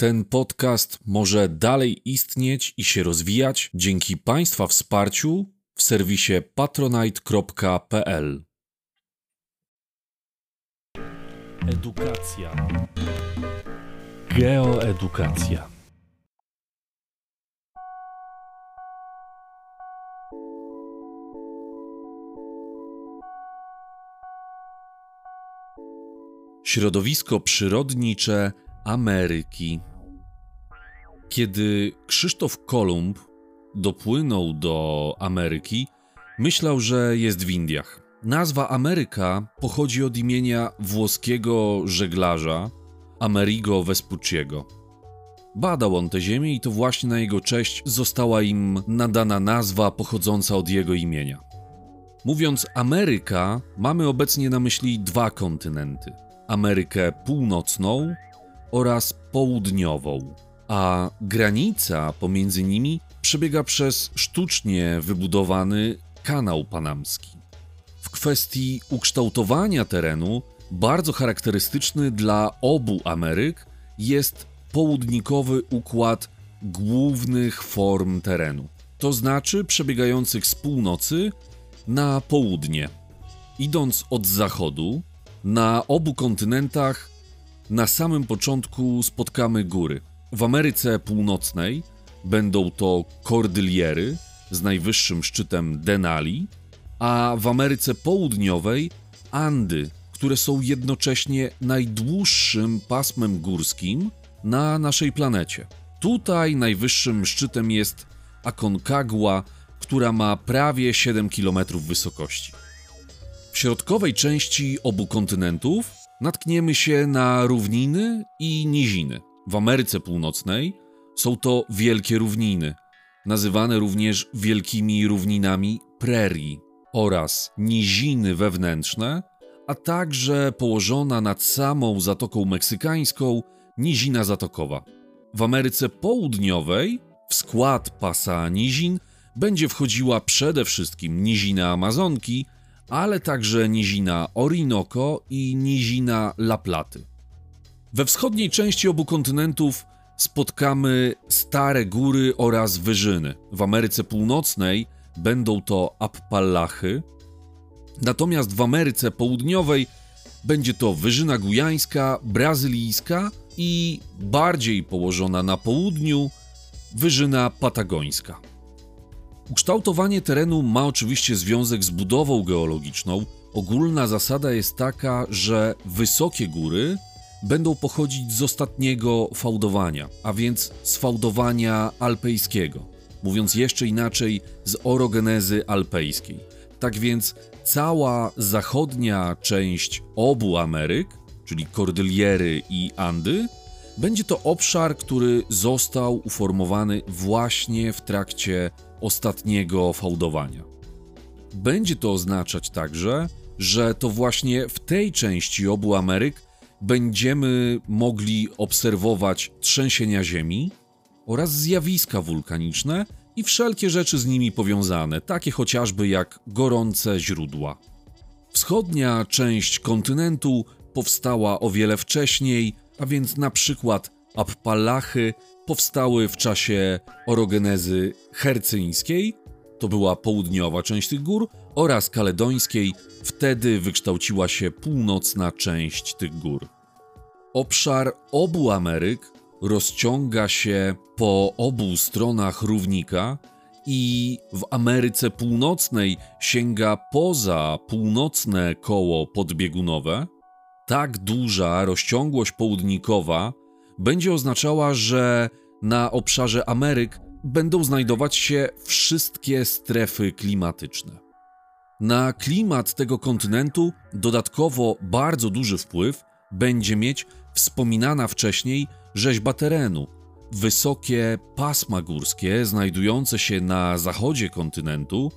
Ten podcast może dalej istnieć i się rozwijać dzięki Państwa wsparciu w serwisie patronite.pl. Edukacja. Geoedukacja. Środowisko przyrodnicze Ameryki. Kiedy Krzysztof Kolumb dopłynął do Ameryki, myślał, że jest w Indiach. Nazwa Ameryka pochodzi od imienia włoskiego żeglarza Amerigo Vespucciego. Badał on tę ziemię i to właśnie na jego cześć została im nadana nazwa pochodząca od jego imienia. Mówiąc Ameryka, mamy obecnie na myśli dwa kontynenty: Amerykę Północną oraz Południową, a granica pomiędzy nimi przebiega przez sztucznie wybudowany kanał panamski. W kwestii ukształtowania terenu, bardzo charakterystyczny dla obu Ameryk jest południkowy układ głównych form terenu, to znaczy przebiegających z północy na południe. Idąc od zachodu, na obu kontynentach na samym początku spotkamy góry. W Ameryce Północnej będą to Kordyliery z najwyższym szczytem Denali, a w Ameryce Południowej Andy, które są jednocześnie najdłuższym pasmem górskim na naszej planecie. Tutaj najwyższym szczytem jest Aconcagua, która ma prawie 7 km wysokości. W środkowej części obu kontynentów natkniemy się na równiny i niziny. W Ameryce Północnej są to wielkie równiny, nazywane również wielkimi równinami prerii oraz niziny wewnętrzne, a także położona nad samą Zatoką Meksykańską nizina zatokowa. W Ameryce Południowej w skład pasa nizin będzie wchodziła przede wszystkim nizina Amazonki, ale także nizina Orinoco i nizina La Platy. We wschodniej części obu kontynentów spotkamy stare góry oraz wyżyny. W Ameryce Północnej będą to Appalachy, natomiast w Ameryce Południowej będzie to Wyżyna Gujańska, Brazylijska i bardziej położona na południu Wyżyna Patagońska. Ukształtowanie terenu ma oczywiście związek z budową geologiczną. Ogólna zasada jest taka, że wysokie góry będą pochodzić z ostatniego fałdowania, a więc z fałdowania alpejskiego. Mówiąc jeszcze inaczej, z orogenezy alpejskiej. Tak więc cała zachodnia część obu Ameryk, czyli Kordyliery i Andy, będzie to obszar, który został uformowany właśnie w trakcie ostatniego fałdowania. Będzie to oznaczać także, że to właśnie w tej części obu Ameryk będziemy mogli obserwować trzęsienia ziemi oraz zjawiska wulkaniczne i wszelkie rzeczy z nimi powiązane, takie chociażby jak gorące źródła. Wschodnia część kontynentu powstała o wiele wcześniej, a więc na przykład Appalachy powstały w czasie orogenezy hercyńskiej, to była południowa część tych gór, oraz kaledońskiej, wtedy wykształciła się północna część tych gór. Obszar obu Ameryk rozciąga się po obu stronach równika i w Ameryce Północnej sięga poza północne koło podbiegunowe. Tak duża rozciągłość południkowa będzie oznaczała, że na obszarze Ameryk będą znajdować się wszystkie strefy klimatyczne. Na klimat tego kontynentu dodatkowo bardzo duży wpływ będzie mieć wspominana wcześniej rzeźba terenu. Wysokie pasma górskie znajdujące się na zachodzie kontynentu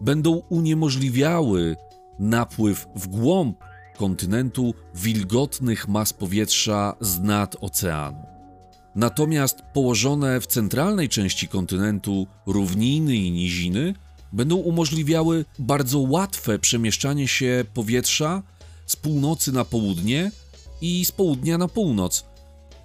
będą uniemożliwiały napływ w głąb kontynentu wilgotnych mas powietrza z nad oceanu. Natomiast położone w centralnej części kontynentu równiny i niziny będą umożliwiały bardzo łatwe przemieszczanie się powietrza z północy na południe i z południa na północ.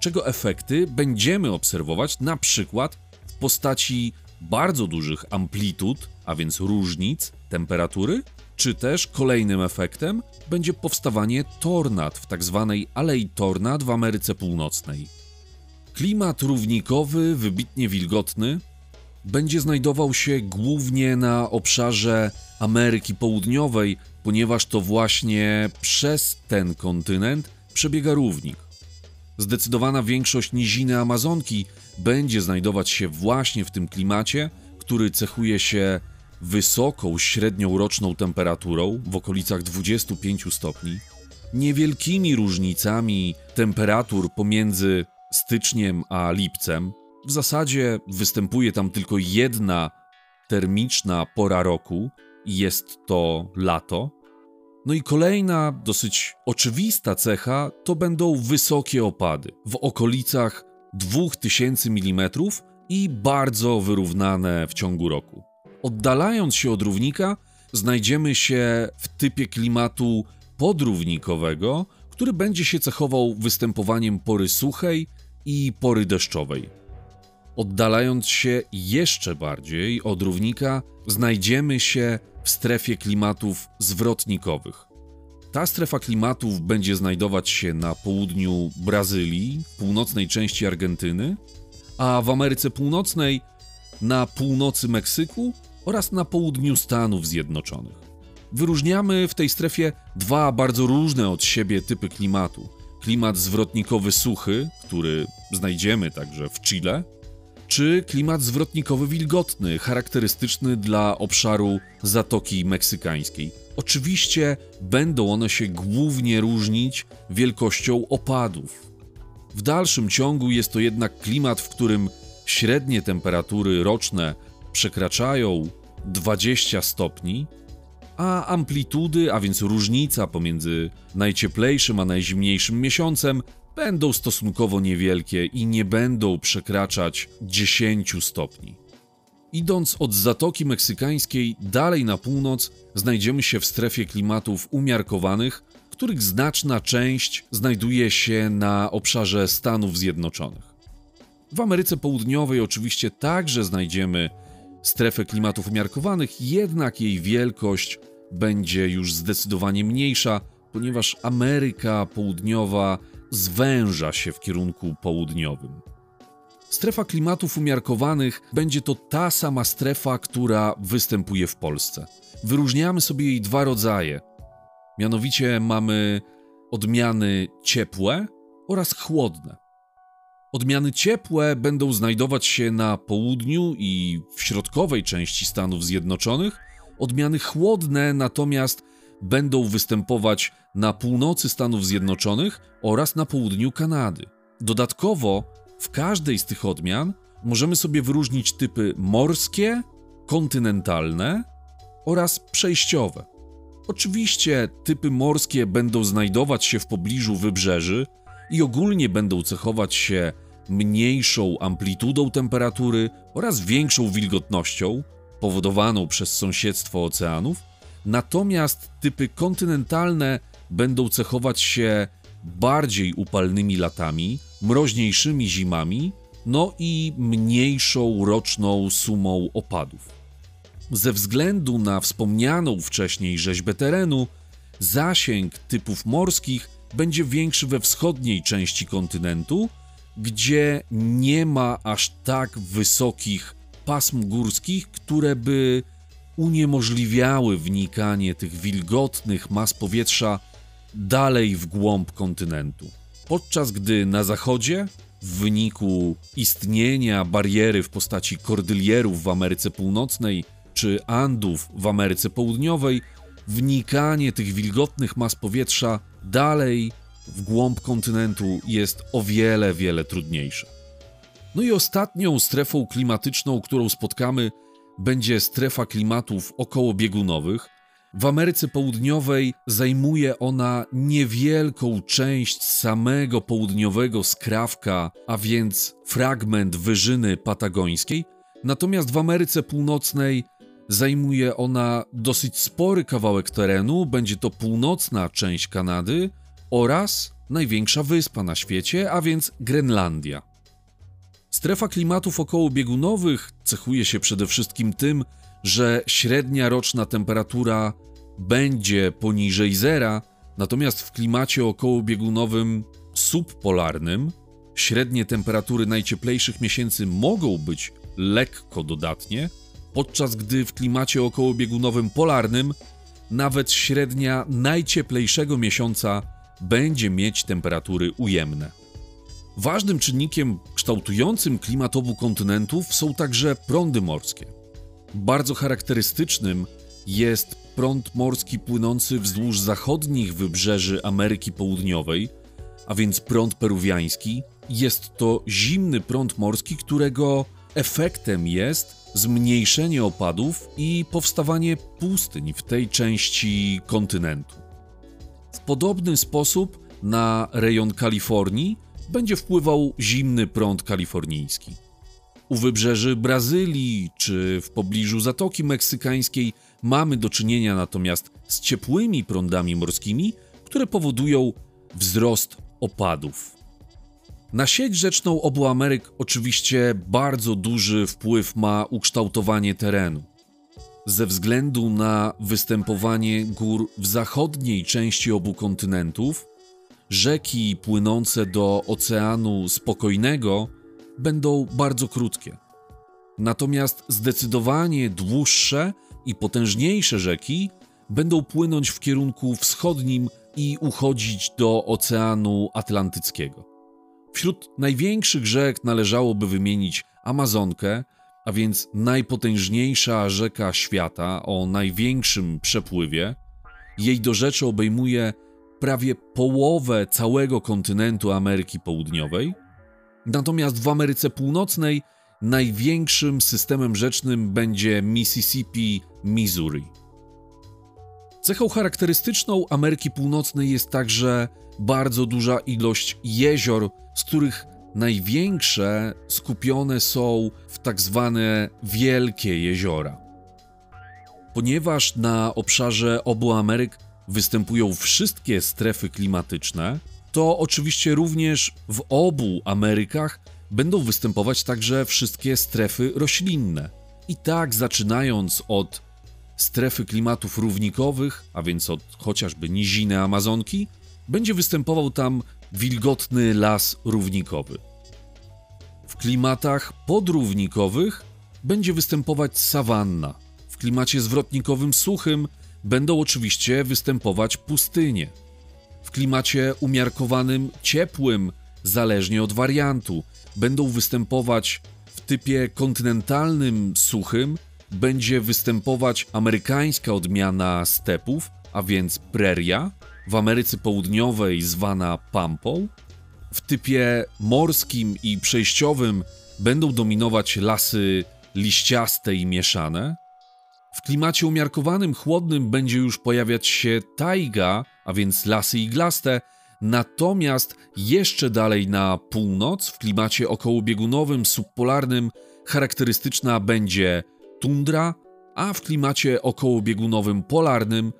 czego efekty będziemy obserwować na przykład w postaci bardzo dużych amplitud, a więc różnic temperatury, czy też kolejnym efektem będzie powstawanie tornad w tzw. Tak Alei Tornad w Ameryce Północnej. Klimat równikowy, wybitnie wilgotny, będzie znajdował się głównie na obszarze Ameryki Południowej, ponieważ to właśnie przez ten kontynent przebiega równik. Zdecydowana większość niziny Amazonki będzie znajdować się właśnie w tym klimacie, który cechuje się wysoką średnią roczną temperaturą w okolicach 25 stopni, niewielkimi różnicami temperatur pomiędzy styczniem a lipcem. W zasadzie występuje tam tylko jedna termiczna pora roku i jest to lato. No i kolejna dosyć oczywista cecha to będą wysokie opady w okolicach 2000 mm i bardzo wyrównane w ciągu roku. Oddalając się od równika, znajdziemy się w typie klimatu podrównikowego, który będzie się cechował występowaniem pory suchej i pory deszczowej. Oddalając się jeszcze bardziej od równika, znajdziemy się w strefie klimatów zwrotnikowych. Ta strefa klimatów będzie znajdować się na południu Brazylii, północnej części Argentyny, a w Ameryce Północnej na północy Meksyku oraz na południu Stanów Zjednoczonych. Wyróżniamy w tej strefie dwa bardzo różne od siebie typy klimatu. Klimat zwrotnikowy suchy, który znajdziemy także w Chile, czy klimat zwrotnikowy wilgotny, charakterystyczny dla obszaru Zatoki Meksykańskiej. Oczywiście będą one się głównie różnić wielkością opadów. W dalszym ciągu jest to jednak klimat, w którym średnie temperatury roczne przekraczają 20 stopni, a amplitudy, a więc różnica pomiędzy najcieplejszym a najzimniejszym miesiącem, będą stosunkowo niewielkie i nie będą przekraczać 10 stopni. Idąc od Zatoki Meksykańskiej dalej na północ, znajdziemy się w strefie klimatów umiarkowanych, których znaczna część znajduje się na obszarze Stanów Zjednoczonych. W Ameryce Południowej oczywiście także znajdziemy strefę klimatów umiarkowanych, jednak jej wielkość będzie już zdecydowanie mniejsza, ponieważ Ameryka Południowa zwęża się w kierunku południowym. Strefa klimatów umiarkowanych będzie to ta sama strefa, która występuje w Polsce. Wyróżniamy sobie jej dwa rodzaje. Mianowicie mamy odmiany ciepłe oraz chłodne. Odmiany ciepłe będą znajdować się na południu i w środkowej części Stanów Zjednoczonych, odmiany chłodne natomiast będą występować na północy Stanów Zjednoczonych oraz na południu Kanady. Dodatkowo w każdej z tych odmian możemy sobie wyróżnić typy morskie, kontynentalne oraz przejściowe. Oczywiście typy morskie będą znajdować się w pobliżu wybrzeży i ogólnie będą cechować się mniejszą amplitudą temperatury oraz większą wilgotnością powodowaną przez sąsiedztwo oceanów, natomiast typy kontynentalne będą cechować się bardziej upalnymi latami, mroźniejszymi zimami, no i mniejszą roczną sumą opadów. Ze względu na wspomnianą wcześniej rzeźbę terenu, zasięg typów morskich będzie większy we wschodniej części kontynentu, gdzie nie ma aż tak wysokich pasm górskich, które by uniemożliwiały wnikanie tych wilgotnych mas powietrza dalej w głąb kontynentu. Podczas gdy na zachodzie, w wyniku istnienia bariery w postaci kordylierów w Ameryce Północnej czy Andów w Ameryce Południowej, wnikanie tych wilgotnych mas powietrza dalej w głąb kontynentu jest o wiele, wiele trudniejsze. No i ostatnią strefą klimatyczną, którą spotkamy, będzie strefa klimatów okołobiegunowych. W Ameryce Południowej zajmuje ona niewielką część samego południowego skrawka, a więc fragment wyżyny patagońskiej, natomiast w Ameryce Północnej zajmuje ona dosyć spory kawałek terenu, będzie to północna część Kanady oraz największa wyspa na świecie, a więc Grenlandia. Strefa klimatów okołobiegunowych cechuje się przede wszystkim tym, że średnia roczna temperatura będzie poniżej zera, natomiast w klimacie okołobiegunowym subpolarnym średnie temperatury najcieplejszych miesięcy mogą być lekko dodatnie, podczas gdy w klimacie okołobiegunowym polarnym nawet średnia najcieplejszego miesiąca będzie mieć temperatury ujemne. Ważnym czynnikiem kształtującym klimat obu kontynentów są także prądy morskie. Bardzo charakterystycznym jest prąd morski płynący wzdłuż zachodnich wybrzeży Ameryki Południowej, a więc prąd peruwiański. Jest to zimny prąd morski, którego efektem jest zmniejszenie opadów i powstawanie pustyń w tej części kontynentu. W podobny sposób na rejon Kalifornii będzie wpływał zimny prąd kalifornijski. U wybrzeży Brazylii czy w pobliżu Zatoki Meksykańskiej mamy do czynienia natomiast z ciepłymi prądami morskimi, które powodują wzrost opadów. Na sieć rzeczną obu Ameryk oczywiście bardzo duży wpływ ma ukształtowanie terenu. Ze względu na występowanie gór w zachodniej części obu kontynentów, rzeki płynące do Oceanu Spokojnego będą bardzo krótkie. Natomiast zdecydowanie dłuższe i potężniejsze rzeki będą płynąć w kierunku wschodnim i uchodzić do Oceanu Atlantyckiego. Wśród największych rzek należałoby wymienić Amazonkę, a więc najpotężniejsza rzeka świata o największym przepływie. Jej dorzecze obejmuje prawie połowę całego kontynentu Ameryki Południowej. Natomiast w Ameryce Północnej największym systemem rzecznym będzie Mississippi, Missouri. Cechą charakterystyczną Ameryki Północnej jest także bardzo duża ilość jezior, z których największe skupione są w tak zwane wielkie jeziora. Ponieważ na obszarze obu Ameryk występują wszystkie strefy klimatyczne, to oczywiście również w obu Amerykach będą występować także wszystkie strefy roślinne. I tak zaczynając od strefy klimatów równikowych, a więc od chociażby niziny Amazonki, będzie występował tam wilgotny las równikowy. W klimatach podrównikowych będzie występować sawanna. W klimacie zwrotnikowym suchym będą oczywiście występować pustynie. W klimacie umiarkowanym ciepłym, zależnie od wariantu, będą występować w typie kontynentalnym suchym będzie występować amerykańska odmiana stepów, a więc preria, w Ameryce Południowej zwana pampą. W typie morskim i przejściowym będą dominować lasy liściaste i mieszane. W klimacie umiarkowanym, chłodnym będzie już pojawiać się tajga, a więc lasy iglaste, natomiast jeszcze dalej na północ, w klimacie okołobiegunowym, subpolarnym, charakterystyczna będzie tundra, a w klimacie okołobiegunowym polarnym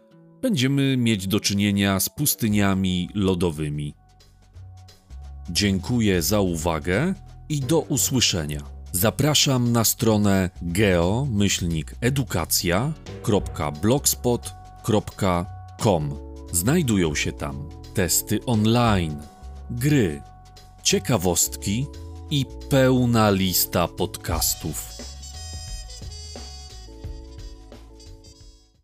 będziemy mieć do czynienia z pustyniami lodowymi. Dziękuję za uwagę i do usłyszenia. Zapraszam na stronę geo-edukacja.blogspot.com. Znajdują się tam testy online, gry, ciekawostki i pełna lista podcastów